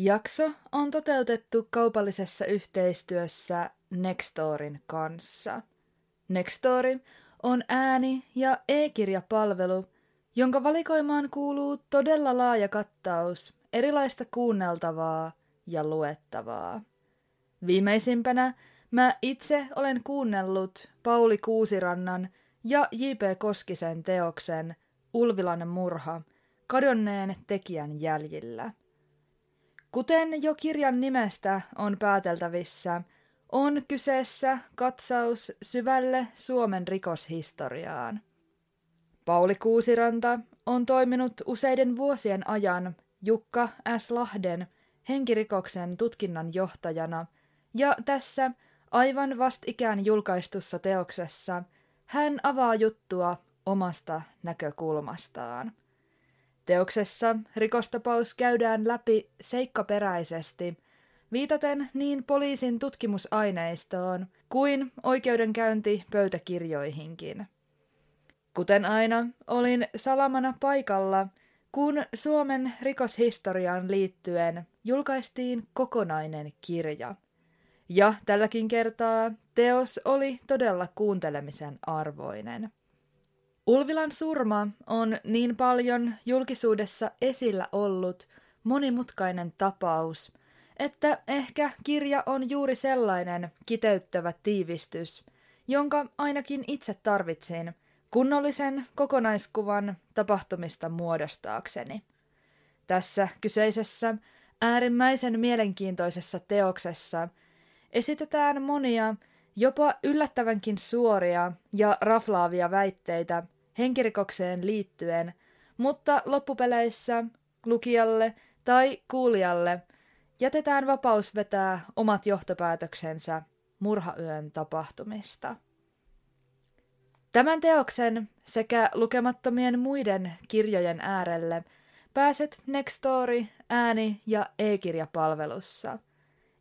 Jakso on toteutettu kaupallisessa yhteistyössä Nextorin kanssa. Nextori on ääni- ja e-kirjapalvelu, jonka valikoimaan kuuluu todella laaja kattaus erilaista kuunneltavaa ja luettavaa. Viimeisimpänä mä itse olen kuunnellut Pauli Kuusirannan ja J.P. Koskisen teoksen Ulvilan murha kadonneen tekijän jäljillä – Kuten jo kirjan nimestä on pääteltävissä, on kyseessä katsaus syvälle Suomen rikoshistoriaan. Pauli Kuusiranta on toiminut useiden vuosien ajan Jukka S. Lahden henkirikoksen tutkinnan johtajana, ja tässä aivan vastikään julkaistussa teoksessa hän avaa juttua omasta näkökulmastaan. Teoksessa rikostapaus käydään läpi seikkaperäisesti, viitaten niin poliisin tutkimusaineistoon kuin oikeudenkäyntipöytäkirjoihinkin. Kuten aina, olin salamana paikalla, kun Suomen rikoshistoriaan liittyen julkaistiin kokonainen kirja. Ja tälläkin kertaa teos oli todella kuuntelemisen arvoinen. Ulvilan surma on niin paljon julkisuudessa esillä ollut monimutkainen tapaus, että ehkä kirja on juuri sellainen kiteyttävä tiivistys, jonka ainakin itse tarvitsin kunnollisen kokonaiskuvan tapahtumista muodostaakseni. Tässä kyseisessä äärimmäisen mielenkiintoisessa teoksessa esitetään monia jopa yllättävänkin suoria ja raflaavia väitteitä – henkirikokseen liittyen, mutta loppupeleissä lukijalle tai kuulijalle jätetään vapaus vetää omat johtopäätöksensä murhayön tapahtumista. Tämän teoksen sekä lukemattomien muiden kirjojen äärelle pääset Nextory ääni- ja e-kirjapalvelussa.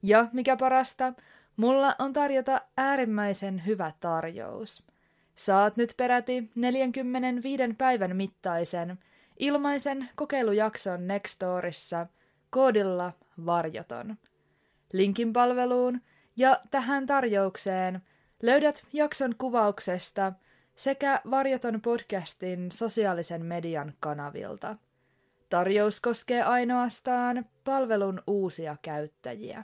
Ja mikä parasta, mulla on tarjota äärimmäisen hyvä tarjous – Saat nyt peräti 45 päivän mittaisen ilmaisen kokeilujakson Nextorissa koodilla varjoton. Linkin palveluun ja tähän tarjoukseen löydät jakson kuvauksesta sekä Varjoton podcastin sosiaalisen median kanavilta. Tarjous koskee ainoastaan palvelun uusia käyttäjiä.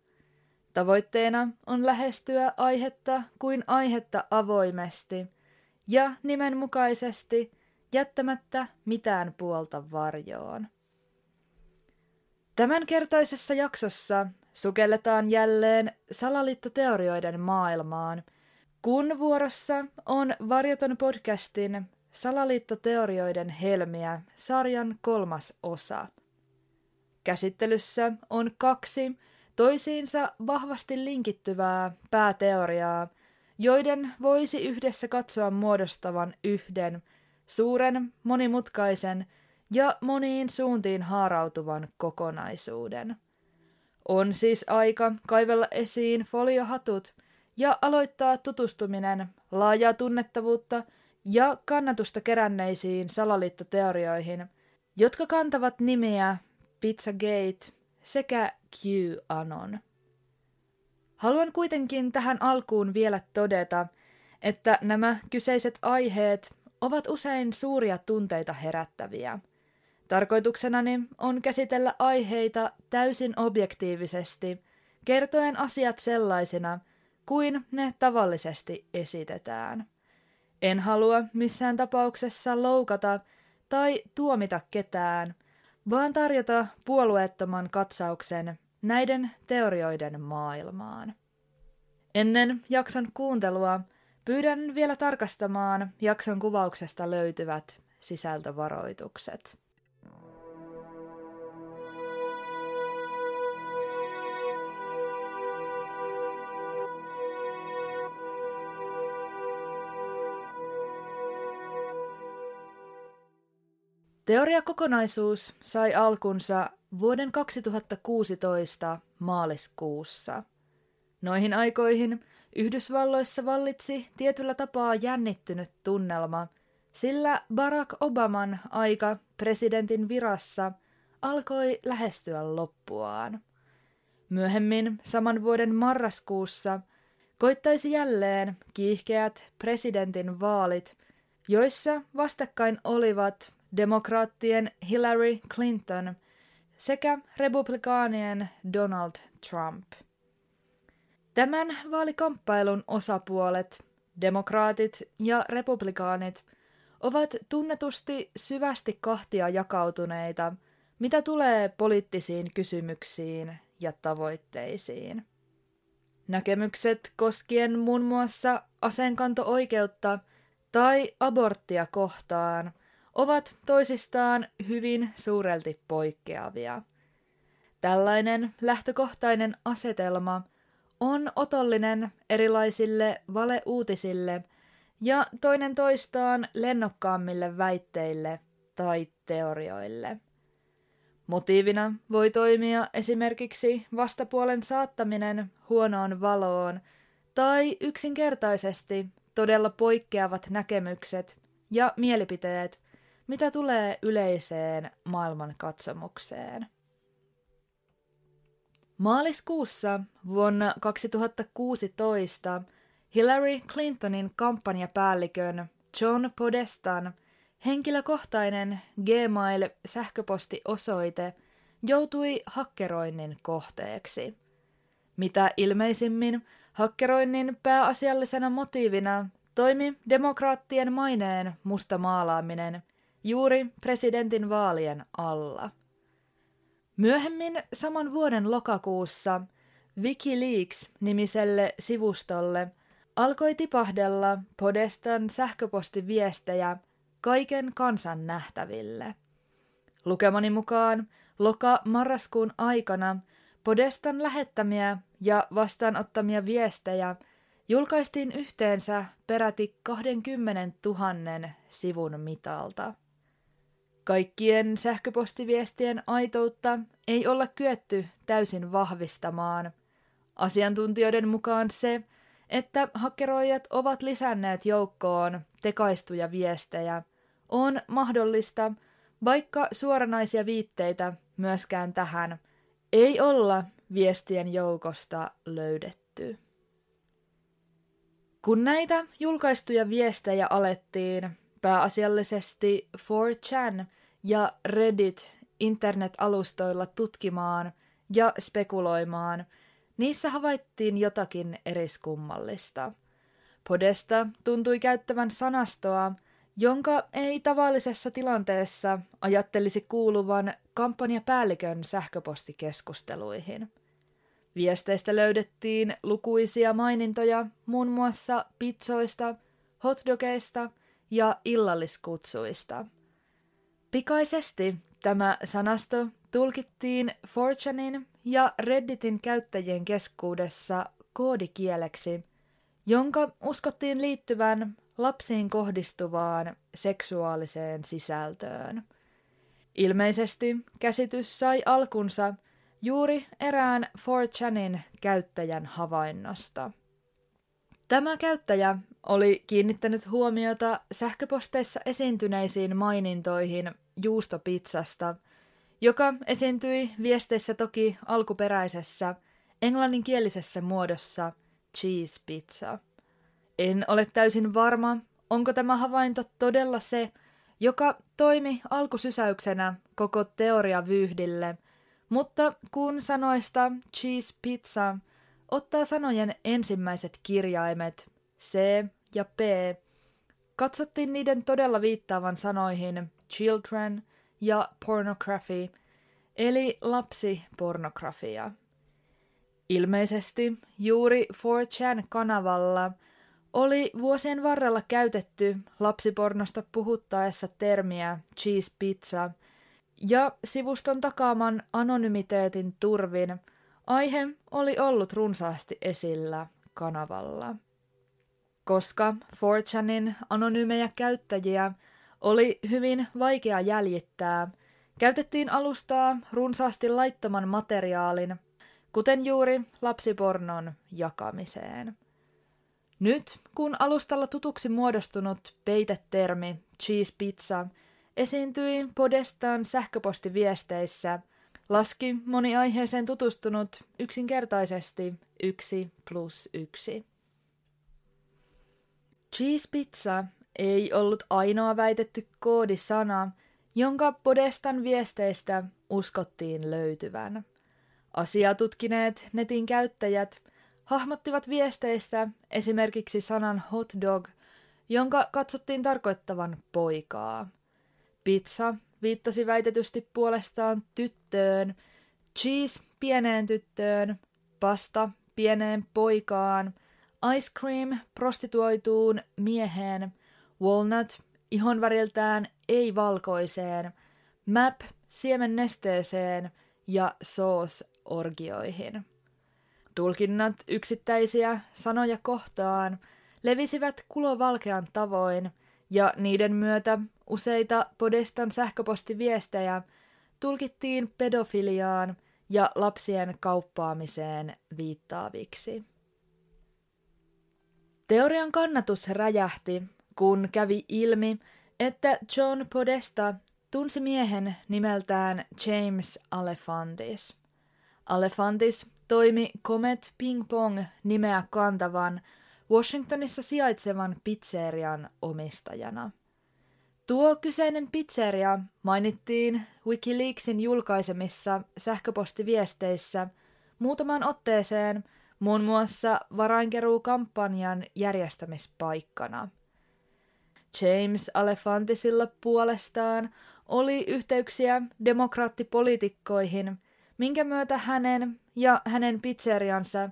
Tavoitteena on lähestyä aihetta kuin aihetta avoimesti ja nimenmukaisesti jättämättä mitään puolta varjoon. Tämänkertaisessa jaksossa sukelletaan jälleen salaliittoteorioiden maailmaan, kun vuorossa on Varjoton podcastin Salaliittoteorioiden helmiä sarjan kolmas osa. Käsittelyssä on kaksi toisiinsa vahvasti linkittyvää pääteoriaa, joiden voisi yhdessä katsoa muodostavan yhden suuren, monimutkaisen ja moniin suuntiin haarautuvan kokonaisuuden. On siis aika kaivella esiin foliohatut ja aloittaa tutustuminen laajaa tunnettavuutta ja kannatusta keränneisiin salaliittoteorioihin, jotka kantavat nimiä Pizzagate sekä QAnon. Haluan kuitenkin tähän alkuun vielä todeta, että nämä kyseiset aiheet ovat usein suuria tunteita herättäviä. Tarkoituksenani on käsitellä aiheita täysin objektiivisesti, kertoen asiat sellaisina kuin ne tavallisesti esitetään. En halua missään tapauksessa loukata tai tuomita ketään, vaan tarjota puolueettoman katsauksen näiden teorioiden maailmaan. Ennen jakson kuuntelua pyydän vielä tarkastamaan jakson kuvauksesta löytyvät sisältövaroitukset. Teoriakokonaisuus sai alkunsa vuoden 2016 maaliskuussa. Noihin aikoihin Yhdysvalloissa vallitsi tietyllä tapaa jännittynyt tunnelma, sillä Barack Obaman aika presidentin virassa alkoi lähestyä loppuaan. Myöhemmin saman vuoden marraskuussa koittaisi jälleen kiihkeät presidentin vaalit, joissa vastakkain olivat demokraattien Hillary Clinton sekä republikaanien Donald Trump. Tämän vaalikamppailun osapuolet, demokraatit ja republikaanit, ovat tunnetusti syvästi kahtia jakautuneita, mitä tulee poliittisiin kysymyksiin ja tavoitteisiin. Näkemykset koskien muun muassa aseenkanto-oikeutta tai aborttia kohtaan ovat toisistaan hyvin suurelti poikkeavia. Tällainen lähtökohtainen asetelma on otollinen erilaisille valeuutisille ja toinen toistaan lennokkaammille väitteille tai teorioille. Motiivina voi toimia esimerkiksi vastapuolen saattaminen huonoon valoon tai yksinkertaisesti todella poikkeavat näkemykset ja mielipiteet – mitä tulee yleiseen maailmankatsomukseen. Maaliskuussa vuonna 2016 Hillary Clintonin kampanjapäällikön John Podestan henkilökohtainen Gmail-sähköpostiosoite joutui hakkeroinnin kohteeksi. Mitä ilmeisimmin hakkeroinnin pääasiallisena motiivina toimi demokraattien maineen musta maalaaminen juuri presidentin vaalien alla. Myöhemmin saman vuoden lokakuussa Wikileaks-nimiselle sivustolle alkoi tipahdella Podestan sähköpostiviestejä kaiken kansan nähtäville. Lukemani mukaan loka-marraskuun aikana Podestan lähettämiä ja vastaanottamia viestejä julkaistiin yhteensä peräti 20 000 sivun mitalta. Kaikkien sähköpostiviestien aitoutta ei olla kyetty täysin vahvistamaan. Asiantuntijoiden mukaan se, että hakkeroijat ovat lisänneet joukkoon tekaistuja viestejä, on mahdollista, vaikka suoranaisia viitteitä myöskään tähän ei olla viestien joukosta löydetty. Kun näitä julkaistuja viestejä alettiin pääasiallisesti 4chan ja Reddit internet-alustoilla tutkimaan ja spekuloimaan, niissä havaittiin jotakin eriskummallista. Podesta tuntui käyttävän sanastoa, jonka ei tavallisessa tilanteessa ajattelisi kuuluvan kampanjapäällikön sähköpostikeskusteluihin. Viesteistä löydettiin lukuisia mainintoja muun muassa pizzoista, hotdogeista ja illalliskutsuista. Pikaisesti tämä sanasto tulkittiin Fortunein ja Redditin käyttäjien keskuudessa koodikieleksi, jonka uskottiin liittyvän lapsiin kohdistuvaan seksuaaliseen sisältöön. Ilmeisesti käsitys sai alkunsa juuri erään 4chanin käyttäjän havainnosta. Tämä käyttäjä oli kiinnittänyt huomiota sähköposteissa esiintyneisiin mainintoihin juustopizzasta, joka esiintyi viesteissä toki alkuperäisessä englanninkielisessä muodossa cheese pizza. En ole täysin varma, onko tämä havainto todella se, joka toimi alkusysäyksenä koko teoriavyyhdille, mutta kun sanoista cheese pizza ottaa sanojen ensimmäiset kirjaimet C ja P, katsottiin niiden todella viittaavan sanoihin children ja pornography, eli lapsipornografia. Ilmeisesti juuri 4chan-kanavalla oli vuosien varrella käytetty lapsipornosta puhuttaessa termiä cheese pizza, ja sivuston takaaman anonymiteetin turvin aihe oli ollut runsaasti esillä kanavalla. Koska 4chanin anonyymejä käyttäjiä oli hyvin vaikea jäljittää, käytettiin alustaa runsaasti laittoman materiaalin, kuten juuri lapsipornon jakamiseen. Nyt, kun alustalla tutuksi muodostunut peitetermi cheese pizza esiintyi Podestaan sähköpostiviesteissä, laski moni aiheeseen tutustunut yksinkertaisesti yksi plus yksi. Cheese pizza ei ollut ainoa väitetty koodisana, jonka Podestan viesteistä uskottiin löytyvän. Asiaa tutkineet netin käyttäjät hahmottivat viesteistä esimerkiksi sanan hot dog, jonka katsottiin tarkoittavan poikaa. Pizza viittasi väitetysti puolestaan tyttöön, cheese pieneen tyttöön, pasta pieneen poikaan, ice cream prostituoituun mieheen, walnut ihonväriltään ei-valkoiseen, map siemennesteeseen ja sauce orgioihin. Tulkinnat yksittäisiä sanoja kohtaan levisivät kulovalkean tavoin, ja niiden myötä useita Podestan sähköpostiviestejä tulkittiin pedofiliaan ja lapsien kauppaamiseen viittaaviksi. Teorian kannatus räjähti, kun kävi ilmi, että John Podesta tunsi miehen nimeltään James Alefantis. Alefantis toimi Comet Ping Pong nimeä kantavan Washingtonissa sijaitsevan pizzerian omistajana. Tuo kyseinen pizzeria mainittiin Wikileaksin julkaisemissa sähköpostiviesteissä muutamaan otteeseen muun muassa varainkeruukampanjan järjestämispaikkana. James Alefantisilla puolestaan oli yhteyksiä demokraattipoliitikkoihin, minkä myötä hänen ja hänen pizzeriansa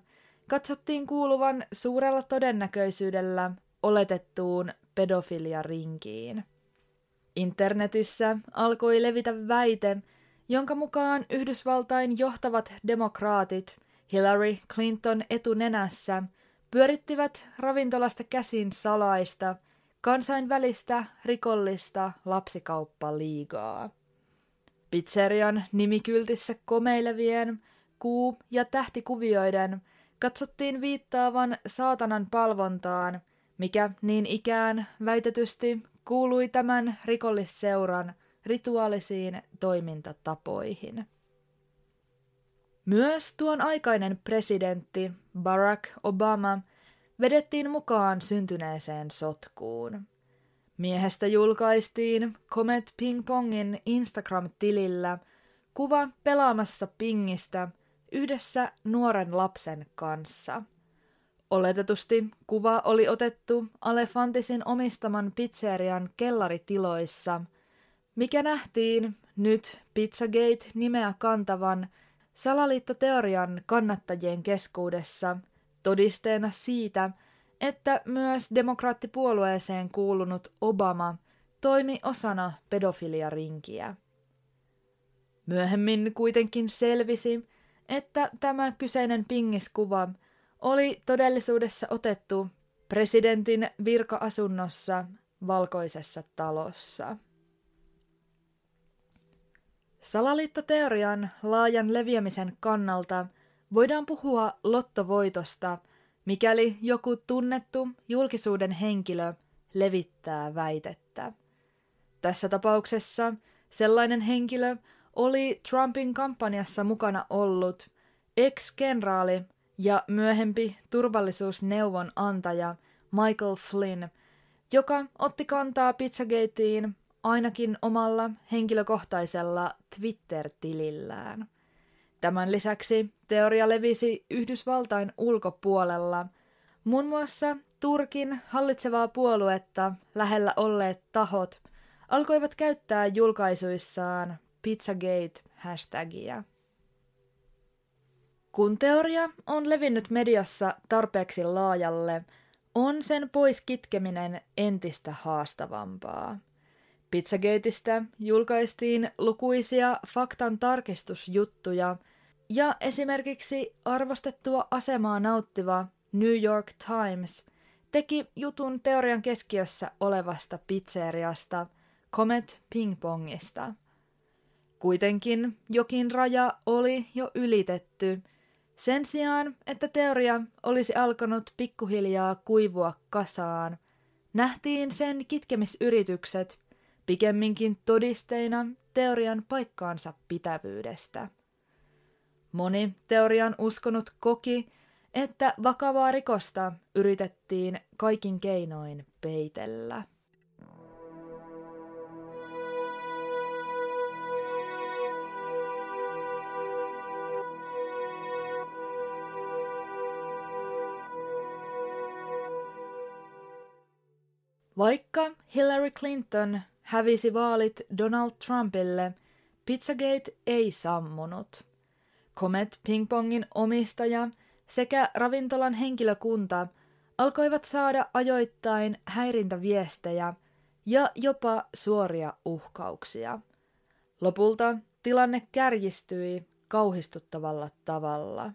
katsottiin kuuluvan suurella todennäköisyydellä oletettuun pedofiliarinkiin. Internetissä alkoi levitä väite, jonka mukaan Yhdysvaltain johtavat demokraatit Hillary Clinton etunenässä pyörittivät ravintolasta käsin salaista kansainvälistä rikollista lapsikauppaliigaa. Pizzerian nimikyltissä komeilevien kuu- ja tähtikuvioiden katsottiin viittaavan saatanan palvontaan, mikä niin ikään väitetysti kuului tämän rikollisseuran rituaalisiin toimintatapoihin. Myös tuon aikainen presidentti Barack Obama vedettiin mukaan syntyneeseen sotkuun. Miehestä julkaistiin Comet Ping Pongin Instagram-tilillä kuva pelaamassa pingistä yhdessä nuoren lapsen kanssa. Oletetusti kuva oli otettu Alefantisin omistaman pizzerian kellaritiloissa, mikä nähtiin nyt Pizzagate-nimeä kantavan salaliittoteorian kannattajien keskuudessa todisteena siitä, että myös demokraattipuolueeseen kuulunut Obama toimi osana pedofiliarinkiä. Myöhemmin kuitenkin selvisi, että tämä kyseinen pingiskuva oli todellisuudessa otettu presidentin virka-asunnossa valkoisessa talossa. Salaliittoteorian laajan leviämisen kannalta voidaan puhua lottovoitosta, mikäli joku tunnettu julkisuuden henkilö levittää väitettä. Tässä tapauksessa sellainen henkilö oli Trumpin kampanjassa mukana ollut ex-kenraali ja myöhempi turvallisuusneuvon antaja Michael Flynn, joka otti kantaa Pizzagateen ainakin omalla henkilökohtaisella Twitter-tilillään. Tämän lisäksi teoria levisi Yhdysvaltain ulkopuolella, muun muassa Turkin hallitsevaa puoluetta lähellä olleet tahot alkoivat käyttää julkaisuissaan Pizzagate-hashtagia. Kun teoria on levinnyt mediassa tarpeeksi laajalle, on sen pois kitkeminen entistä haastavampaa. Pizzagateista julkaistiin lukuisia faktan tarkistusjuttuja, ja esimerkiksi arvostettua asemaa nauttiva New York Times teki jutun teorian keskiössä olevasta pizzeriasta Comet Pingpongista. Kuitenkin jokin raja oli jo ylitetty – sen sijaan, että teoria olisi alkanut pikkuhiljaa kuivua kasaan, nähtiin sen kitkemisyritykset pikemminkin todisteina teorian paikkaansa pitävyydestä. Moni teorian uskonut koki, että vakavaa rikosta yritettiin kaikin keinoin peitellä. Vaikka Hillary Clinton hävisi vaalit Donald Trumpille, Pizzagate ei sammunut. Comet Pingpongin omistaja sekä ravintolan henkilökunta alkoivat saada ajoittain häirintäviestejä ja jopa suoria uhkauksia. Lopulta tilanne kärjistyi kauhistuttavalla tavalla.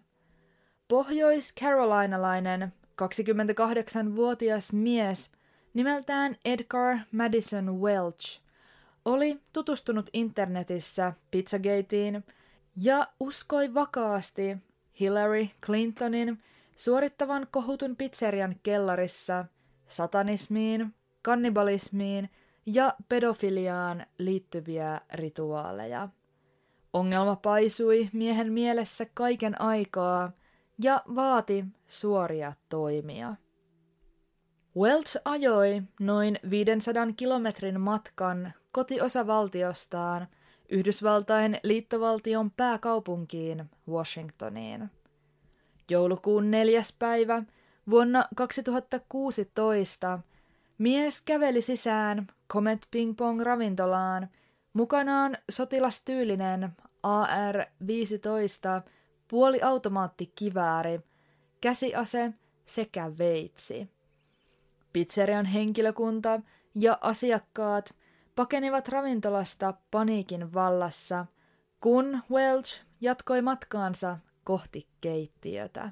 Pohjois-Carolinalainen 28-vuotias mies nimeltään Edgar Madison Welch, oli tutustunut internetissä Pizzagateen ja uskoi vakaasti Hillary Clintonin suorittavan kohutun pizzerian kellarissa satanismiin, kannibalismiin ja pedofiliaan liittyviä rituaaleja. Ongelma paisui miehen mielessä kaiken aikaa ja vaati suoria toimia. Welch ajoi noin 500 kilometrin matkan kotiosavaltiostaan Yhdysvaltain liittovaltion pääkaupunkiin Washingtoniin. Joulukuun neljäs päivä vuonna 2016 mies käveli sisään Comet Ping Pong ravintolaan mukanaan sotilastyylinen AR-15 puoliautomaattikivääri, käsiase sekä veitsi. Pizzerian henkilökunta ja asiakkaat pakenivat ravintolasta paniikin vallassa, kun Welch jatkoi matkaansa kohti keittiötä.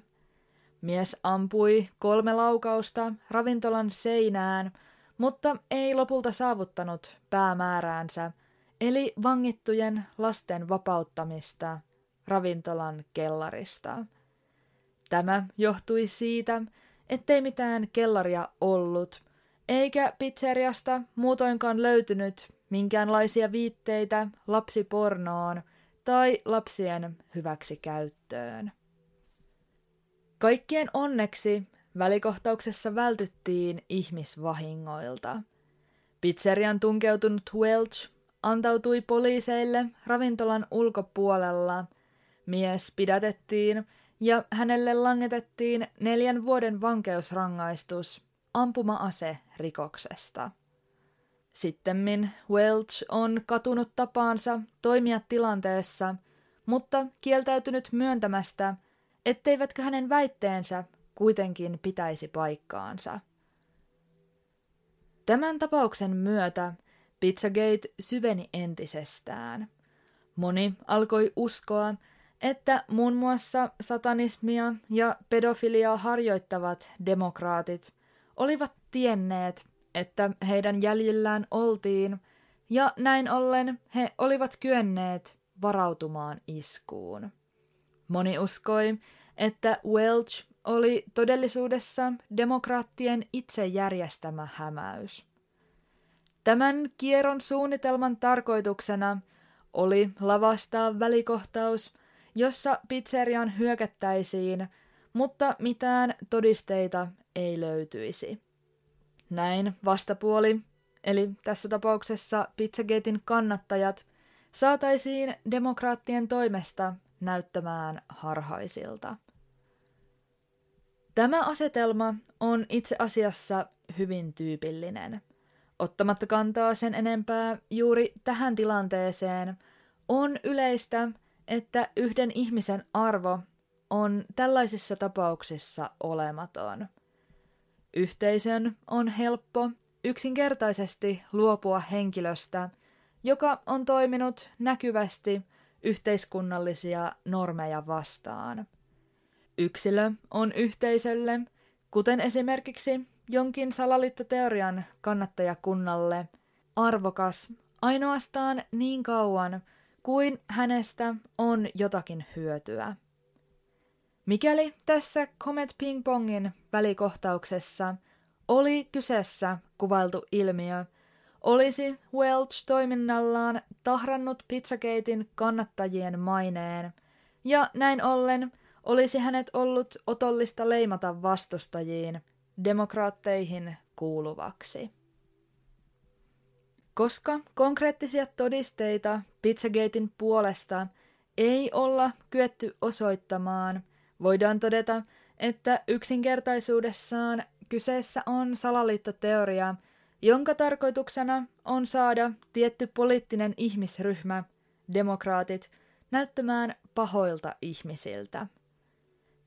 Mies ampui kolme laukausta ravintolan seinään, mutta ei lopulta saavuttanut päämääräänsä, eli vangittujen lasten vapauttamista ravintolan kellarista. Tämä johtui siitä, ettei mitään kellaria ollut, eikä pizzeriasta muutoinkaan löytynyt minkäänlaisia viitteitä lapsipornoon tai lapsien hyväksikäyttöön. Kaikkien onneksi välikohtauksessa vältyttiin ihmisvahingoilta. Pizzerian tunkeutunut Welch antautui poliiseille ravintolan ulkopuolella. Mies pidätettiin ja hänelle langetettiin neljän vuoden vankeusrangaistus ampuma-ase rikoksesta. Sittemmin Welch on katunut tapaansa toimia tilanteessa, mutta kieltäytynyt myöntämästä, etteivätkö hänen väitteensä kuitenkin pitäisi paikkaansa. Tämän tapauksen myötä Pizzagate syveni entisestään. Moni alkoi uskoa, että muun muassa satanismia ja pedofiliaa harjoittavat demokraatit olivat tienneet, että heidän jäljillään oltiin, ja näin ollen he olivat kyenneet varautumaan iskuun. Moni uskoi, että Welch oli todellisuudessa demokraattien itse järjestämä hämäys. Tämän kierron suunnitelman tarkoituksena oli lavastaa välikohtaus – jossa pizzerian hyökättäisiin, mutta mitään todisteita ei löytyisi. Näin vastapuoli, eli tässä tapauksessa Pizzagatein kannattajat, saataisiin demokraattien toimesta näyttämään harhaisilta. Tämä asetelma on itse asiassa hyvin tyypillinen. Ottamatta kantaa sen enempää juuri tähän tilanteeseen, on yleistä, että yhden ihmisen arvo on tällaisissa tapauksissa olematon. Yhteisön on helppo yksinkertaisesti luopua henkilöstä, joka on toiminut näkyvästi yhteiskunnallisia normeja vastaan. Yksilö on yhteisölle, kuten esimerkiksi jonkin salaliittoteorian kannattajakunnalle, arvokas ainoastaan niin kauan kuin hänestä on jotakin hyötyä. Mikäli tässä Comet Ping Pongin välikohtauksessa oli kyseessä kuvailtu ilmiö, olisi Welch toiminnallaan tahrannut Pizzagatein kannattajien maineen, ja näin ollen olisi hänet ollut otollista leimata vastustajiin, demokraatteihin kuuluvaksi. Koska konkreettisia todisteita Pizzagatein puolesta ei olla kyetty osoittamaan, voidaan todeta, että yksinkertaisuudessaan kyseessä on salaliittoteoria, jonka tarkoituksena on saada tietty poliittinen ihmisryhmä, demokraatit, näyttämään pahoilta ihmisiltä.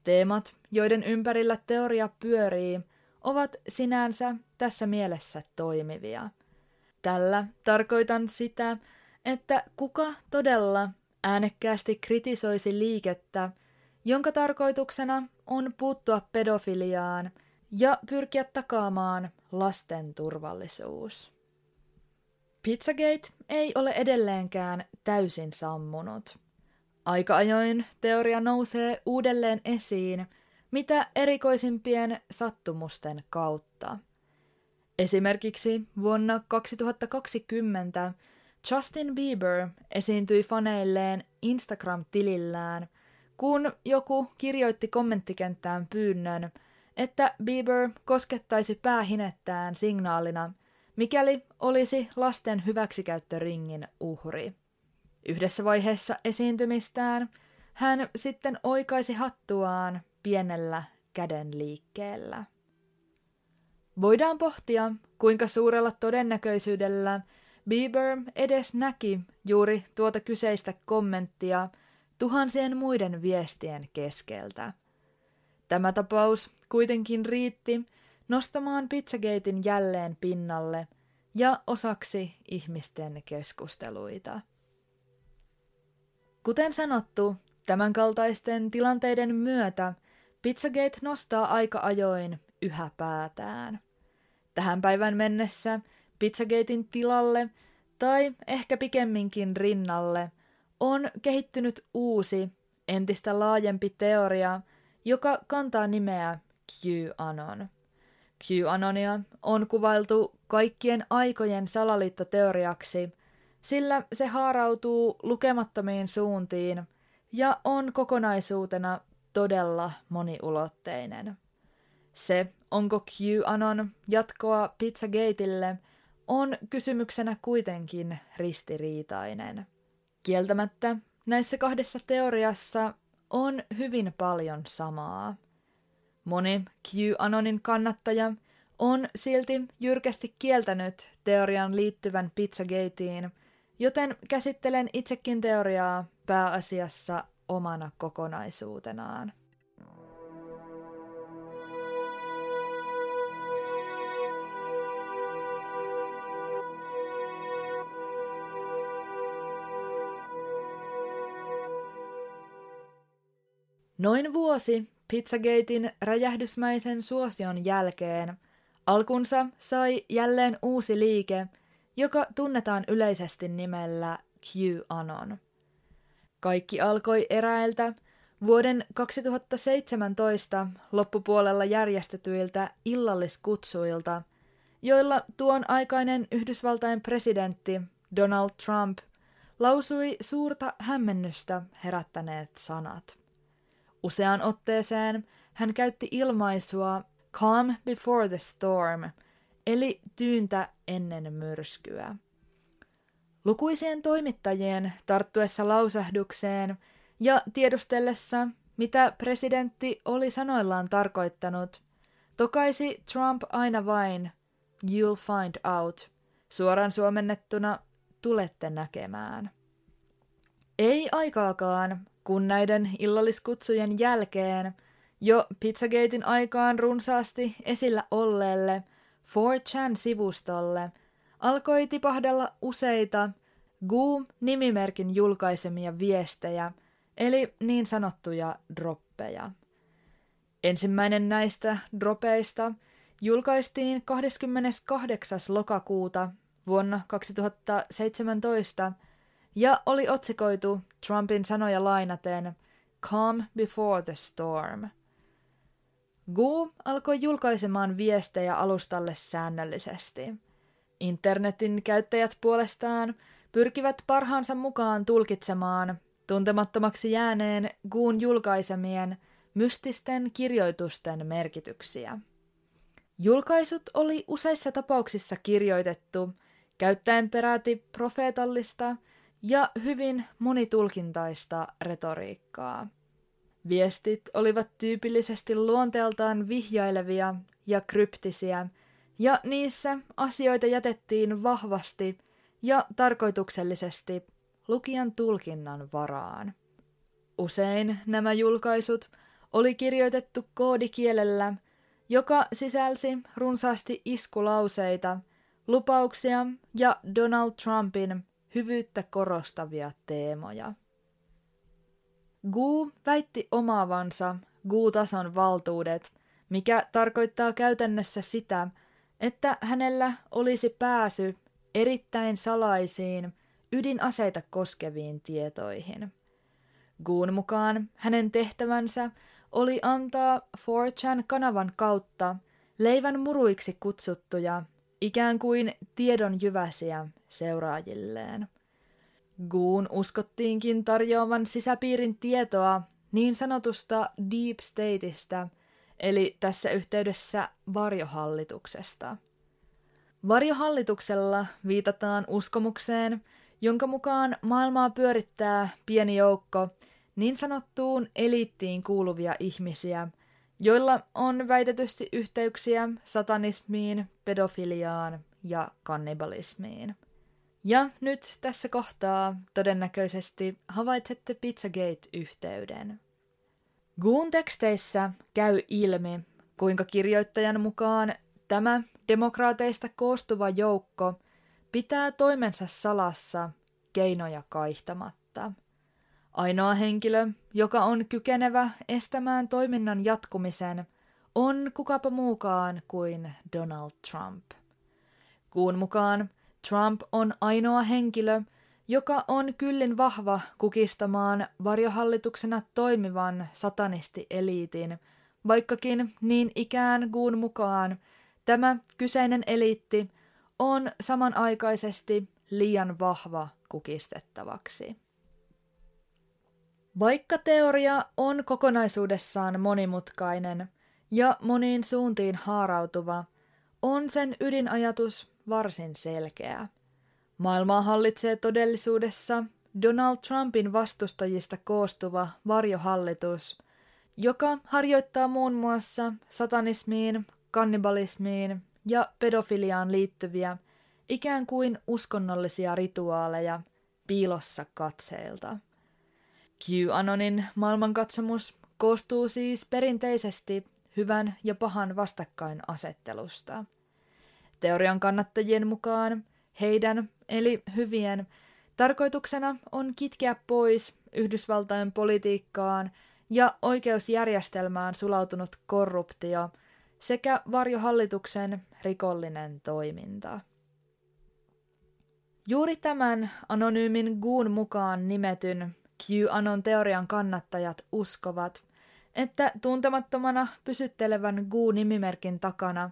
Teemat, joiden ympärillä teoria pyörii, ovat sinänsä tässä mielessä toimivia. Tällä tarkoitan sitä, että kuka todella äänekkäästi kritisoisi liikettä, jonka tarkoituksena on puuttua pedofiliaan ja pyrkiä takaamaan lasten turvallisuus. Pizzagate ei ole edelleenkään täysin sammunut. Aika ajoin teoria nousee uudelleen esiin mitä erikoisimpien sattumusten kautta. Esimerkiksi vuonna 2020 Justin Bieber esiintyi faneilleen Instagram-tilillään, kun joku kirjoitti kommenttikenttään pyynnön, että Bieber koskettaisi päähinettään signaalina, mikäli olisi lasten hyväksikäyttöringin uhri. Yhdessä vaiheessa esiintymistään hän sitten oikaisi hattuaan pienellä käden liikkeellä. Voidaan pohtia, kuinka suurella todennäköisyydellä Bieber edes näki juuri tuota kyseistä kommenttia tuhansien muiden viestien keskeltä. Tämä tapaus kuitenkin riitti nostamaan Pizzagatein jälleen pinnalle ja osaksi ihmisten keskusteluita. Kuten sanottu, tämänkaltaisten tilanteiden myötä Pizzagate nostaa aika ajoin yhä päätään. Tähän päivän mennessä Pizzagatein tilalle, tai ehkä pikemminkin rinnalle, on kehittynyt uusi, entistä laajempi teoria, joka kantaa nimeä QAnon. QAnonia on kuvailtu kaikkien aikojen salaliittoteoriaksi, sillä se haarautuu lukemattomiin suuntiin ja on kokonaisuutena todella moniulotteinen. Se, onko QAnon jatkoa Pizzagateille, on kysymyksenä kuitenkin ristiriitainen. Kieltämättä näissä kahdessa teoriassa on hyvin paljon samaa. Moni QAnonin kannattaja on silti jyrkästi kieltänyt teorian liittyvän Pizzagateen, joten käsittelen itsekin teoriaa pääasiassa omana kokonaisuutenaan. Noin vuosi Pizzagatein räjähdysmäisen suosion jälkeen alkunsa sai jälleen uusi liike, joka tunnetaan yleisesti nimellä QAnon. Kaikki alkoi eräiltä vuoden 2017 loppupuolella järjestetyiltä illalliskutsuilta, joilla tuon aikainen Yhdysvaltain presidentti Donald Trump lausui suurta hämmennystä herättäneet sanat. Useaan otteeseen hän käytti ilmaisua calm before the storm, eli tyyntä ennen myrskyä. Lukuisien toimittajien tarttuessa lausahdukseen ja tiedustellessa, mitä presidentti oli sanoillaan tarkoittanut, tokaisi Trump aina vain You'll find out, suoraan suomennettuna tulette näkemään. Ei aikaakaan, kun näiden illalliskutsujen jälkeen jo Pizzagatein aikaan runsaasti esillä olleelle 4chan-sivustolle alkoi tipahdella useita Goo-nimimerkin julkaisemia viestejä, eli niin sanottuja droppeja. Ensimmäinen näistä dropeista julkaistiin 28. lokakuuta vuonna 2017 ja oli otsikoitu Trumpin sanoja lainaten Calm before the storm. Gu alkoi julkaisemaan viestejä alustalle säännöllisesti. Internetin käyttäjät puolestaan pyrkivät parhaansa mukaan tulkitsemaan tuntemattomaksi jääneen Guun julkaisemien mystisten kirjoitusten merkityksiä. Julkaisut oli useissa tapauksissa kirjoitettu käyttäen peräti profeetallista ja hyvin monitulkintaista retoriikkaa. Viestit olivat tyypillisesti luonteeltaan vihjailevia ja kryptisiä, ja niissä asioita jätettiin vahvasti ja tarkoituksellisesti lukijan tulkinnan varaan. Usein nämä julkaisut oli kirjoitettu koodikielellä, joka sisälsi runsaasti iskulauseita, lupauksia ja Donald Trumpin hyvyyttä korostavia teemoja. Gu väitti omaavansa Gu-tason valtuudet, mikä tarkoittaa käytännössä sitä, että hänellä olisi pääsy erittäin salaisiin ydinaseita koskeviin tietoihin. Guun mukaan hänen tehtävänsä oli antaa 4chan kanavan kautta leivän muruiksi kutsuttuja, ikään kuin tiedon jyväsiä seuraajilleen. Guun uskottiinkin tarjoavan sisäpiirin tietoa niin sanotusta deep stateista, eli tässä yhteydessä varjohallituksesta. Varjohallituksella viitataan uskomukseen, jonka mukaan maailmaa pyörittää pieni joukko niin sanottuun eliittiin kuuluvia ihmisiä, joilla on väitetysti yhteyksiä satanismiin, pedofiliaan ja kannibalismiin. Ja nyt tässä kohtaa todennäköisesti havaitsette Pizzagate-yhteyden. Goon teksteissä käy ilmi, kuinka kirjoittajan mukaan tämä demokraateista koostuva joukko pitää toimensa salassa keinoja kaihtamatta. Ainoa henkilö, joka on kykenevä estämään toiminnan jatkumisen, on kukapa muukaan kuin Donald Trump. Kuun mukaan Trump on ainoa henkilö, joka on kyllin vahva kukistamaan varjohallituksena toimivan satanisti-eliitin, vaikkakin niin ikään Guun mukaan tämä kyseinen eliitti on samanaikaisesti liian vahva kukistettavaksi. Vaikka teoria on kokonaisuudessaan monimutkainen ja moniin suuntiin haarautuva, on sen ydinajatus varsin selkeä. Maailmaa hallitsee todellisuudessa Donald Trumpin vastustajista koostuva varjohallitus, joka harjoittaa muun muassa satanismiin, kannibalismiin ja pedofiliaan liittyviä ikään kuin uskonnollisia rituaaleja piilossa katseilta. QAnonin maailmankatsomus koostuu siis perinteisesti hyvän ja pahan vastakkainasettelusta. Teorian kannattajien mukaan heidän, eli hyvien, tarkoituksena on kitkeä pois Yhdysvaltain politiikkaan ja oikeusjärjestelmään sulautunut korruptio sekä varjohallituksen rikollinen toiminta. Juuri tämän anonyymin Guun mukaan nimetyn QAnon teorian kannattajat uskovat, että tuntemattomana pysyttelevän Gu-nimimerkin takana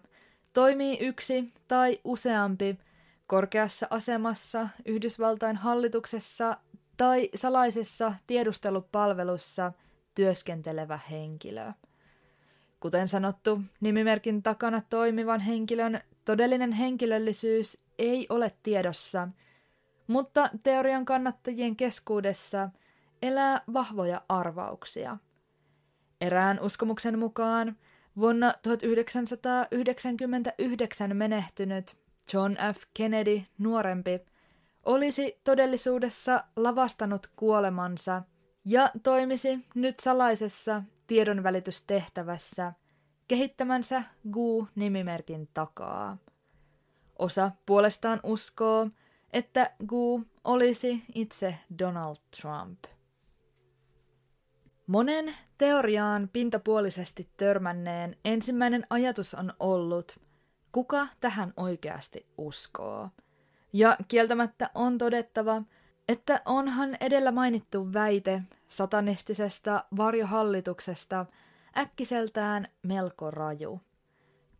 toimii yksi tai useampi korkeassa asemassa Yhdysvaltain hallituksessa tai salaisessa tiedustelupalvelussa työskentelevä henkilö. Kuten sanottu, nimimerkin takana toimivan henkilön todellinen henkilöllisyys ei ole tiedossa, mutta teorian kannattajien keskuudessa elää vahvoja arvauksia. Erään uskomuksen mukaan vuonna 1999 menehtynyt John F. Kennedy nuorempi olisi todellisuudessa lavastanut kuolemansa ja toimisi nyt salaisessa tiedonvälitystehtävässä kehittämänsä Gu-nimimerkin takaa. Osa puolestaan uskoo, että Gu olisi itse Donald Trump. Monen teoriaan pintapuolisesti törmänneen ensimmäinen ajatus on ollut, kuka tähän oikeasti uskoo. Ja kieltämättä on todettava, että onhan edellä mainittu väite satanistisesta varjohallituksesta äkkiseltään melko raju.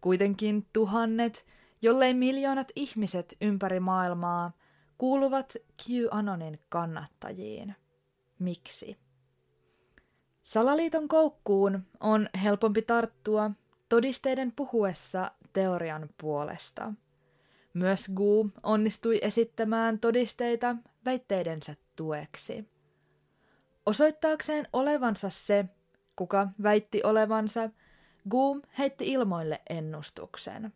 Kuitenkin tuhannet, jollei miljoonat ihmiset ympäri maailmaa kuuluvat QAnonin kannattajiin. Miksi? Salaliiton koukkuun on helpompi tarttua todisteiden puhuessa teorian puolesta. Myös Gu onnistui esittämään todisteita väitteidensä tueksi. Osoittaakseen olevansa se, kuka väitti olevansa, Gu heitti ilmoille ennustuksen.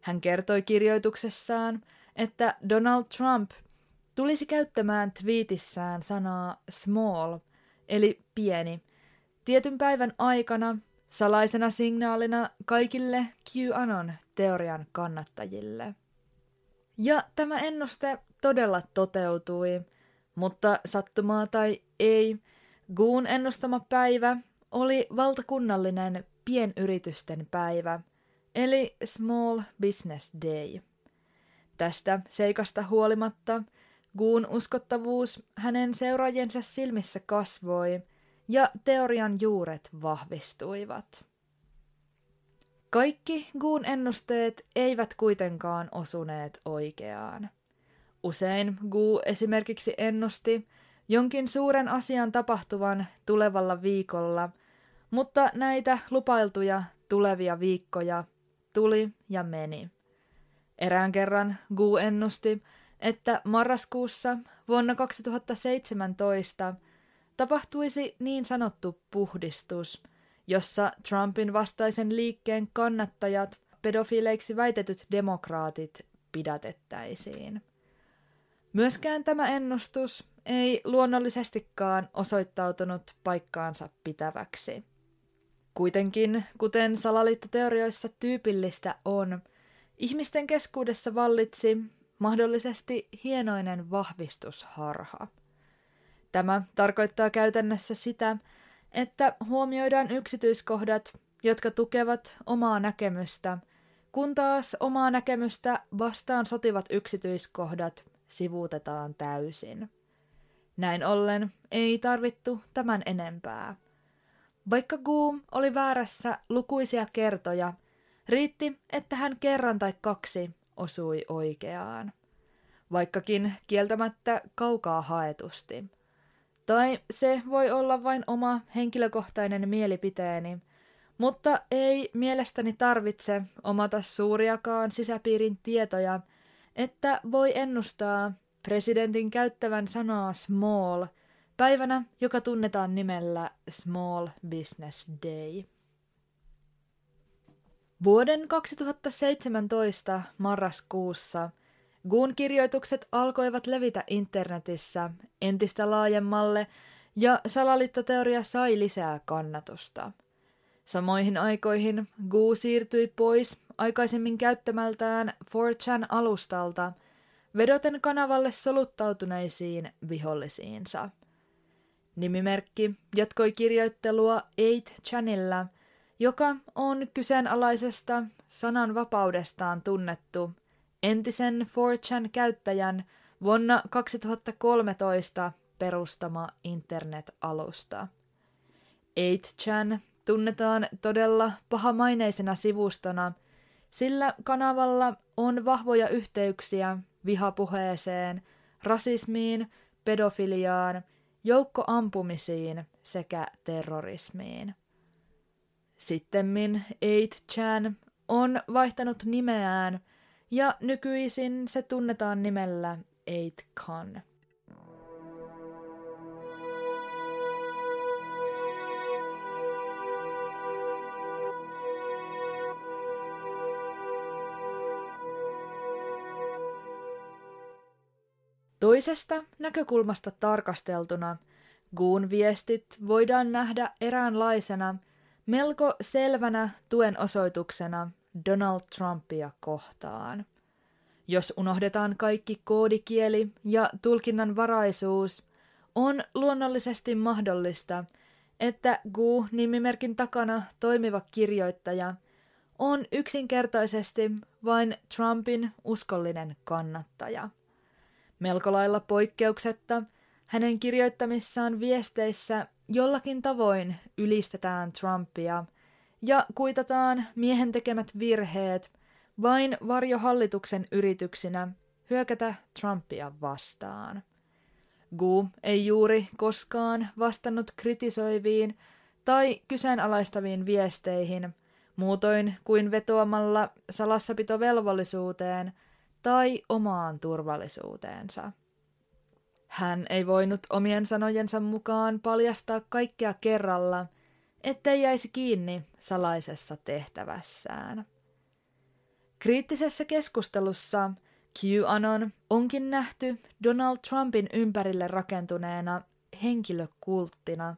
Hän kertoi kirjoituksessaan, että Donald Trump tulisi käyttämään twiitissään sanaa small, eli pieni, tietyn päivän aikana salaisena signaalina kaikille QAnon teorian kannattajille. Ja tämä ennuste todella toteutui, mutta sattumaa tai ei, Guun ennustama päivä oli valtakunnallinen pienyritysten päivä, eli Small Business Day. Tästä seikasta huolimatta Guun uskottavuus hänen seuraajensa silmissä kasvoi ja teorian juuret vahvistuivat. Kaikki Guun ennusteet eivät kuitenkaan osuneet oikeaan. Usein Gu esimerkiksi ennusti jonkin suuren asian tapahtuvan tulevalla viikolla, mutta näitä lupailtuja tulevia viikkoja tuli ja meni. Erään kerran Gu ennusti, että marraskuussa vuonna 2017 tapahtuisi niin sanottu puhdistus, jossa Trumpin vastaisen liikkeen kannattajat, pedofiileiksi väitetyt demokraatit, pidätettäisiin. Myöskään tämä ennustus ei luonnollisestikaan osoittautunut paikkaansa pitäväksi. Kuitenkin, kuten salaliittoteorioissa tyypillistä on, ihmisten keskuudessa vallitsi mahdollisesti hienoinen vahvistusharha. Tämä tarkoittaa käytännössä sitä, että huomioidaan yksityiskohdat, jotka tukevat omaa näkemystä, kun taas omaa näkemystä vastaan sotivat yksityiskohdat sivuutetaan täysin. Näin ollen ei tarvittu tämän enempää. Vaikka Gu oli väärässä lukuisia kertoja, riitti, että hän kerran tai kaksi osui oikeaan. Vaikkakin kieltämättä kaukaa haetusti. Tai se voi olla vain oma henkilökohtainen mielipiteeni, mutta ei mielestäni tarvitse omata suuriakaan sisäpiirin tietoja, että voi ennustaa presidentin käyttävän sanaa small päivänä, joka tunnetaan nimellä Small Business Day. Vuoden 2017 marraskuussa Guun kirjoitukset alkoivat levitä internetissä entistä laajemmalle ja salaliittoteoria sai lisää kannatusta. Samoihin aikoihin Gu siirtyi pois aikaisemmin käyttämältään 4chan alustalta vedoten kanavalle soluttautuneisiin vihollisiinsa. Nimimerkki jatkoi kirjoittelua 8chanilla, joka on kyseenalaisesta sananvapaudestaan tunnettu entisen 4chan käyttäjän vuonna 2013 perustama internet-alusta. 8chan tunnetaan todella pahamaineisena sivustona, sillä kanavalla on vahvoja yhteyksiä vihapuheeseen, rasismiin, pedofiliaan, joukkoampumisiin sekä terrorismiin. Sittemmin 8chan on vaihtanut nimeään ja nykyisin se tunnetaan nimellä Eight Khan. Toisesta näkökulmasta tarkasteltuna Guun viestit voidaan nähdä eräänlaisena melko selvänä tuen osoituksena Donald Trumpia kohtaan. Jos unohdetaan kaikki koodikieli ja tulkinnan varaisuus, on luonnollisesti mahdollista, että Gu-nimimerkin takana toimiva kirjoittaja on yksinkertaisesti vain Trumpin uskollinen kannattaja. Melko lailla poikkeuksetta hänen kirjoittamissaan viesteissä jollakin tavoin ylistetään Trumpia ja kuitataan miehen tekemät virheet vain varjohallituksen yrityksinä hyökätä Trumpia vastaan. Gu ei juuri koskaan vastannut kritisoiviin tai kyseenalaistaviin viesteihin muutoin kuin vetoamalla salassapitovelvollisuuteen tai omaan turvallisuuteensa. Hän ei voinut omien sanojensa mukaan paljastaa kaikkea kerralla, ettei jäisi kiinni salaisessa tehtävässään. Kriittisessä keskustelussa QAnon onkin nähty Donald Trumpin ympärille rakentuneena henkilökulttina,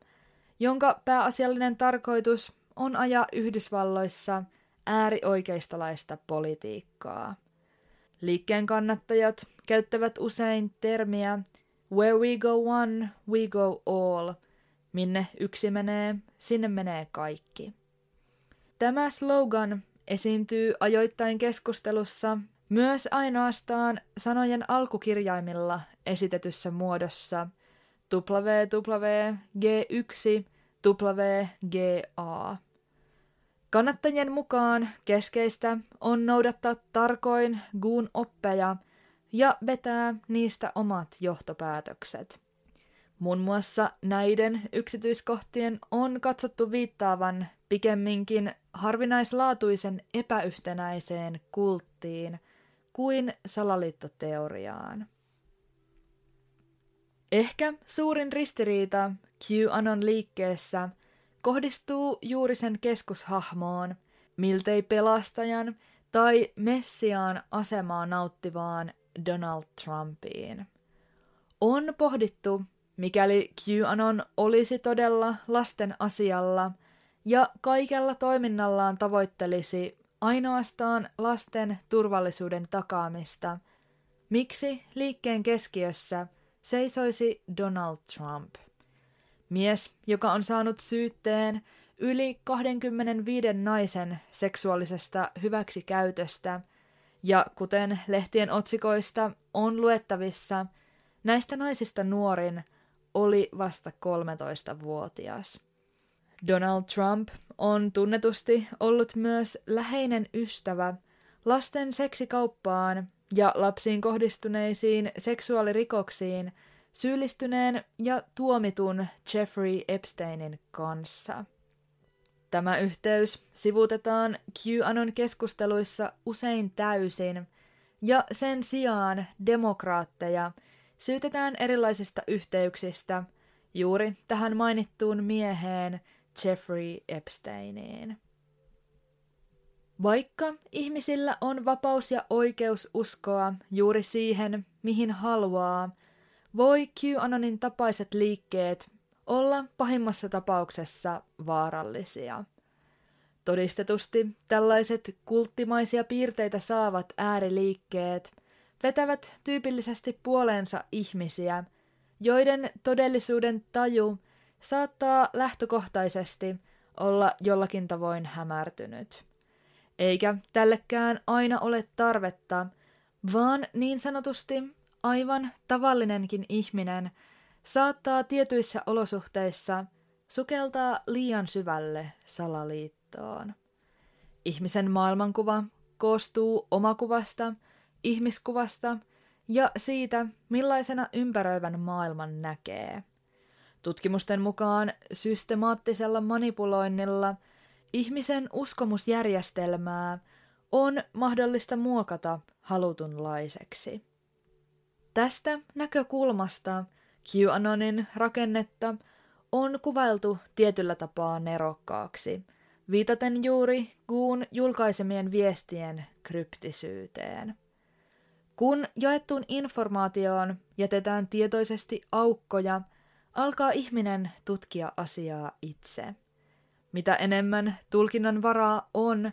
jonka pääasiallinen tarkoitus on ajaa Yhdysvalloissa äärioikeistolaista politiikkaa. Liikkeen kannattajat käyttävät usein termiä Where we go one, we go all. Minne yksi menee, sinne menee kaikki. Tämä slogan esiintyy ajoittain keskustelussa myös ainoastaan sanojen alkukirjaimilla esitetyssä muodossa WWG1 WGA. Kannattajien mukaan keskeistä on noudattaa tarkoin Guun oppeja ja vetää niistä omat johtopäätökset. Muun muassa näiden yksityiskohtien on katsottu viittaavan pikemminkin harvinaislaatuisen epäyhtenäiseen kulttiin kuin salaliittoteoriaan. Ehkä suurin ristiriita QAnon liikkeessä kohdistuu juuri sen keskushahmoon, miltei pelastajan tai messiaan asemaa nauttivaan Donald Trumpiin. On pohdittu, mikäli QAnon olisi todella lasten asialla ja kaikella toiminnallaan tavoittelisi ainoastaan lasten turvallisuuden takaamista, miksi liikkeen keskiössä seisoisi Donald Trump. Mies, joka on saanut syytteen yli 25 naisen seksuaalisesta hyväksikäytöstä, ja kuten lehtien otsikoista on luettavissa, näistä naisista nuorin oli vasta 13-vuotias. Donald Trump on tunnetusti ollut myös läheinen ystävä lasten seksikauppaan ja lapsiin kohdistuneisiin seksuaalirikoksiin syyllistyneen ja tuomitun Jeffrey Epsteinin kanssa. Tämä yhteys sivutetaan QAnon keskusteluissa usein täysin, ja sen sijaan demokraatteja syytetään erilaisista yhteyksistä juuri tähän mainittuun mieheen Jeffrey Epsteiniin. Vaikka ihmisillä on vapaus ja oikeus uskoa juuri siihen, mihin haluaa, voi QAnonin tapaiset liikkeet olla pahimmassa tapauksessa vaarallisia. Todistetusti tällaiset kulttimaisia piirteitä saavat ääriliikkeet vetävät tyypillisesti puoleensa ihmisiä, joiden todellisuuden taju saattaa lähtökohtaisesti olla jollakin tavoin hämärtynyt. Eikä tällekään aina ole tarvetta, vaan niin sanotusti aivan tavallinenkin ihminen saattaa tietyissä olosuhteissa sukeltaa liian syvälle salaliittoon. Ihmisen maailmankuva koostuu omakuvasta, ihmiskuvasta ja siitä, millaisena ympäröivän maailman näkee. Tutkimusten mukaan systemaattisella manipuloinnilla ihmisen uskomusjärjestelmää on mahdollista muokata halutunlaiseksi. Tästä näkökulmasta QAnonin rakennetta on kuvailtu tietyllä tapaa nerokkaaksi, viitaten juuri Guun julkaisemien viestien kryptisyyteen. Kun jaettuun informaatioon jätetään tietoisesti aukkoja, alkaa ihminen tutkia asiaa itse. Mitä enemmän tulkinnan varaa on,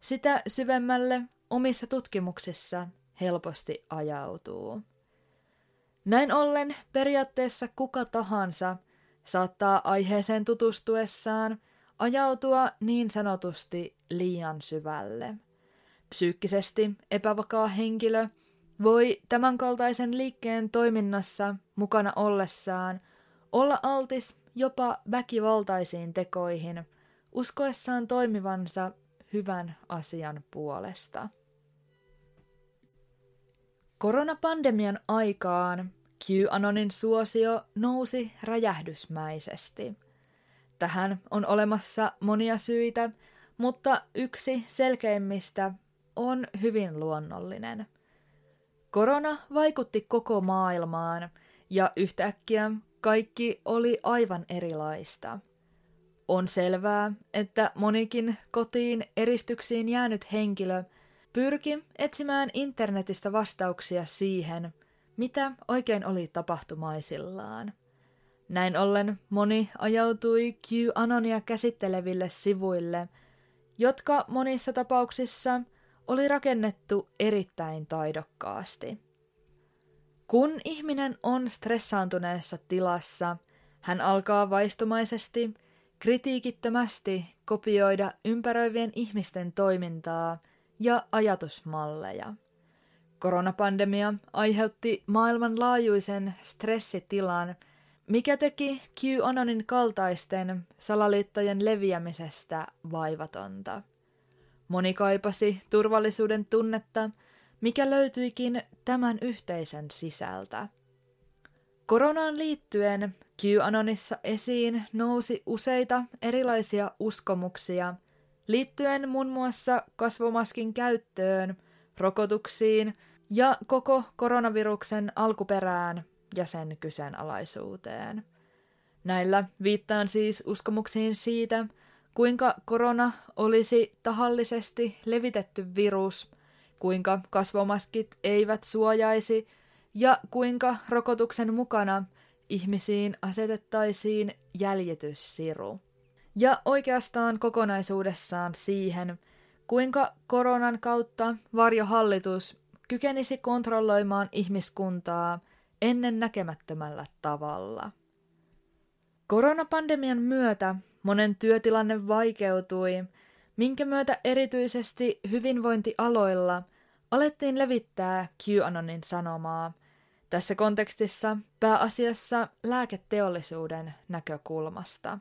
sitä syvemmälle omissa tutkimuksissa helposti ajautuu. Näin ollen periaatteessa kuka tahansa saattaa aiheeseen tutustuessaan ajautua niin sanotusti liian syvälle. Psyykkisesti epävakaa henkilö voi tämänkaltaisen liikkeen toiminnassa mukana ollessaan olla altis jopa väkivaltaisiin tekoihin, uskoessaan toimivansa hyvän asian puolesta. Koronapandemian aikaan QAnonin suosio nousi räjähdysmäisesti. Tähän on olemassa monia syitä, mutta yksi selkeimmistä on hyvin luonnollinen. Korona vaikutti koko maailmaan ja yhtäkkiä kaikki oli aivan erilaista. On selvää, että monikin kotiin eristyksiin jäänyt henkilö pyrki etsimään internetistä vastauksia siihen, mitä oikein oli tapahtumaisillaan. Näin ollen moni ajautui QAnonia käsitteleville sivuille, jotka monissa tapauksissa oli rakennettu erittäin taidokkaasti. Kun ihminen on stressaantuneessa tilassa, hän alkaa vaistomaisesti, kritiikittömästi kopioida ympäröivien ihmisten toimintaa ja ajatusmalleja. Koronapandemia aiheutti maailmanlaajuisen stressitilan, mikä teki QAnonin kaltaisten salaliittojen leviämisestä vaivatonta. Moni kaipasi turvallisuuden tunnetta, mikä löytyikin tämän yhteisön sisältä. Koronaan liittyen QAnonissa esiin nousi useita erilaisia uskomuksia liittyen muun muassa kasvomaskin käyttöön, rokotuksiin ja koko koronaviruksen alkuperään ja sen kyseenalaisuuteen. Näillä viittaan siis uskomuksiin siitä, kuinka korona olisi tahallisesti levitetty virus, kuinka kasvomaskit eivät suojaisi ja kuinka rokotuksen mukana ihmisiin asetettaisiin jäljityssiru. Ja oikeastaan kokonaisuudessaan siihen, kuinka koronan kautta varjohallitus kykenisi kontrolloimaan ihmiskuntaa ennen näkemättömällä tavalla. Koronapandemian myötä monen työtilanne vaikeutui, minkä myötä erityisesti hyvinvointialoilla alettiin levittää QAnonin sanomaa, tässä kontekstissa pääasiassa lääketeollisuuden näkökulmasta.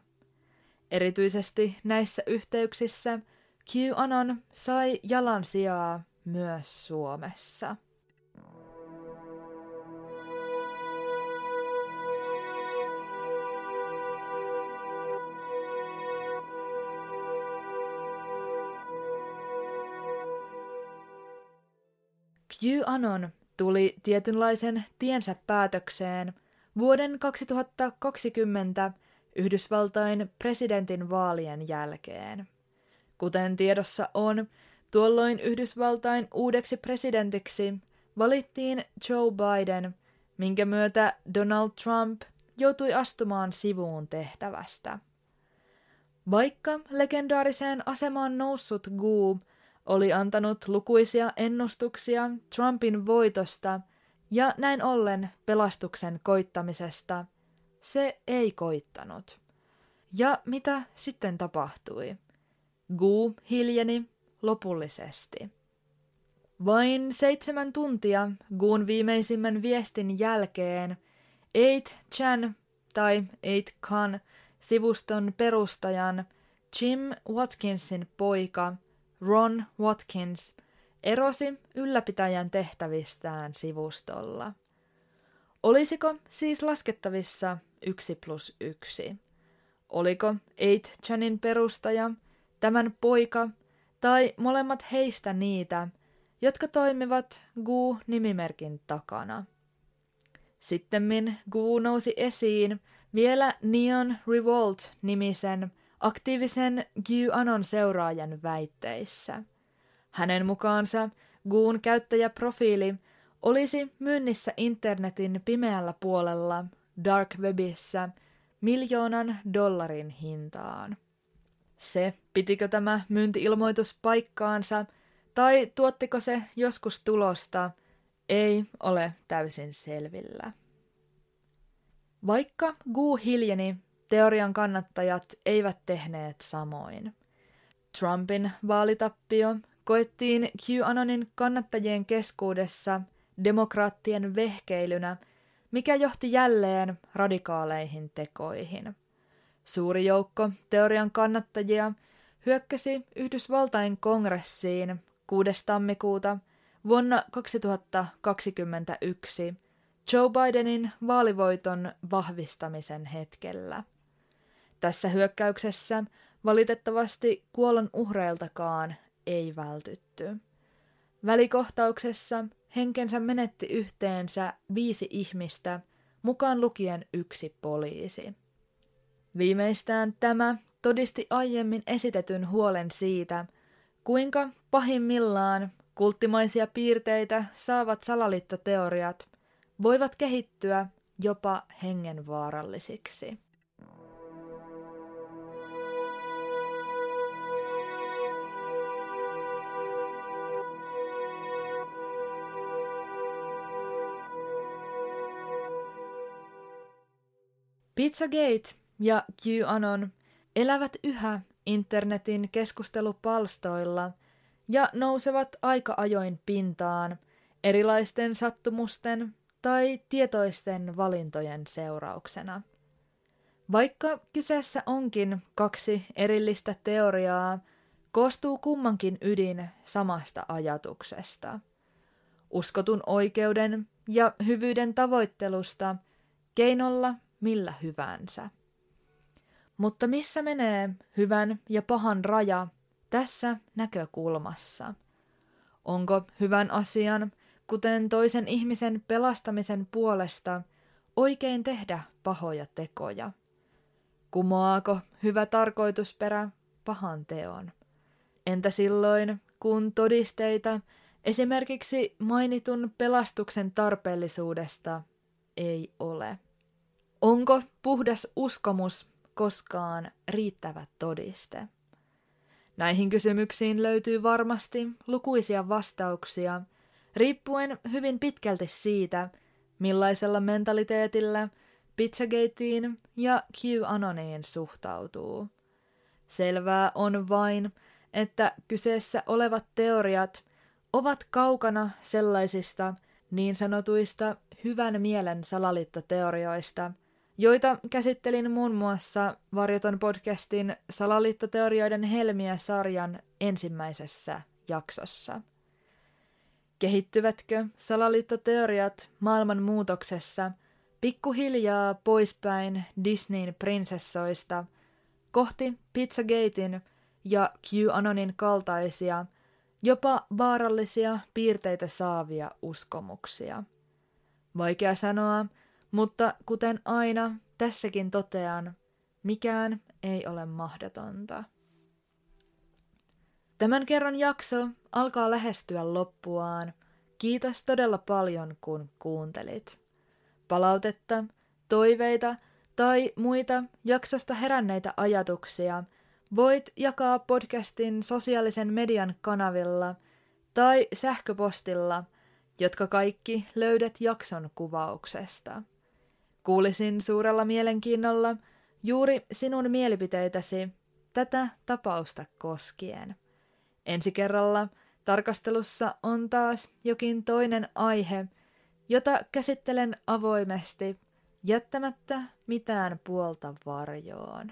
Erityisesti näissä yhteyksissä QAnon sai jalansijaa myös Suomessa. QAnon tuli tietynlaisen tiensä päätökseen vuoden 2020 Yhdysvaltain presidentin vaalien jälkeen. Kuten tiedossa on, tuolloin Yhdysvaltain uudeksi presidentiksi valittiin Joe Biden, minkä myötä Donald Trump joutui astumaan sivuun tehtävästä. Vaikka legendaariseen asemaan noussut Gu oli antanut lukuisia ennustuksia Trumpin voitosta ja näin ollen pelastuksen koittamisesta, se ei koittanut. Ja mitä sitten tapahtui? Gu hiljeni lopullisesti. Vain seitsemän tuntia Guun viimeisimmän viestin jälkeen 8chan tai 8khan sivuston perustajan Jim Watkinsin poika Ron Watkins erosi ylläpitäjän tehtävistään sivustolla. Olisiko siis laskettavissa yksi plus yksi? Oliko 8chanin perustaja, tämän poika tai molemmat heistä niitä, jotka toimivat Gu-nimimerkin takana? Sittemmin Gu nousi esiin vielä Neon Revolt-nimisen aktiivisen QAnon seuraajan väitteissä. Hänen mukaansa Guun käyttäjäprofiili olisi myynnissä internetin pimeällä puolella dark webissä miljoonan dollarin hintaan. Se, pitikö tämä myyntiilmoitus paikkaansa tai tuottiko se joskus tulosta, ei ole täysin selvillä. Vaikka Gu hiljeni, teorian kannattajat eivät tehneet samoin. Trumpin vaalitappio koettiin QAnonin kannattajien keskuudessa demokraattien vehkeilynä, mikä johti jälleen radikaaleihin tekoihin. Suuri joukko teorian kannattajia hyökkäsi Yhdysvaltain kongressiin 6. tammikuuta vuonna 2021 Joe Bidenin vaalivoiton vahvistamisen hetkellä. Tässä hyökkäyksessä valitettavasti kuolon uhreiltakaan ei vältytty. Välikohtauksessa henkensä menetti yhteensä viisi ihmistä, mukaan lukien yksi poliisi. Viimeistään tämä todisti aiemmin esitetyn huolen siitä, kuinka pahimmillaan kulttimaisia piirteitä saavat salaliittoteoriat voivat kehittyä jopa hengenvaarallisiksi. Pizzagate ja QAnon elävät yhä internetin keskustelupalstoilla ja nousevat aika ajoin pintaan erilaisten sattumusten tai tietoisten valintojen seurauksena. Vaikka kyseessä onkin kaksi erillistä teoriaa, koostuu kummankin ydin samasta ajatuksesta. Uskotun oikeuden ja hyvyyden tavoittelusta keinolla millä hyvänsä. Mutta missä menee hyvän ja pahan raja tässä näkökulmassa? Onko hyvän asian, kuten toisen ihmisen pelastamisen puolesta, oikein tehdä pahoja tekoja? Kumoaako hyvä tarkoitusperä pahan teon? Entä silloin, kun todisteita esimerkiksi mainitun pelastuksen tarpeellisuudesta ei ole? Onko puhdas uskomus koskaan riittävä todiste? Näihin kysymyksiin löytyy varmasti lukuisia vastauksia, riippuen hyvin pitkälti siitä, millaisella mentaliteetillä Pizzagateen ja QAnoniin suhtautuu. Selvää on vain, että kyseessä olevat teoriat ovat kaukana sellaisista niin sanotuista hyvän mielen salaliittoteorioista – joita käsittelin muun muassa Varjoton podcastin Salaliittoteorioiden helmiä-sarjan ensimmäisessä jaksossa. Kehittyvätkö salaliittoteoriat maailman muutoksessa pikkuhiljaa poispäin Disneyn prinsessoista kohti Pizzagatein ja QAnonin kaltaisia, jopa vaarallisia piirteitä saavia uskomuksia? Vaikea sanoa, mutta kuten aina, tässäkin totean, mikään ei ole mahdotonta. Tämän kerran jakso alkaa lähestyä loppuaan. Kiitos todella paljon, kun kuuntelit. Palautetta, toiveita tai muita jaksosta heränneitä ajatuksia voit jakaa podcastin sosiaalisen median kanavilla tai sähköpostilla, jotka kaikki löydät jakson kuvauksesta. Kuulisin suurella mielenkiinnolla juuri sinun mielipiteitäsi tätä tapausta koskien. Ensi kerralla tarkastelussa on taas jokin toinen aihe, jota käsittelen avoimesti jättämättä mitään puolta varjoon.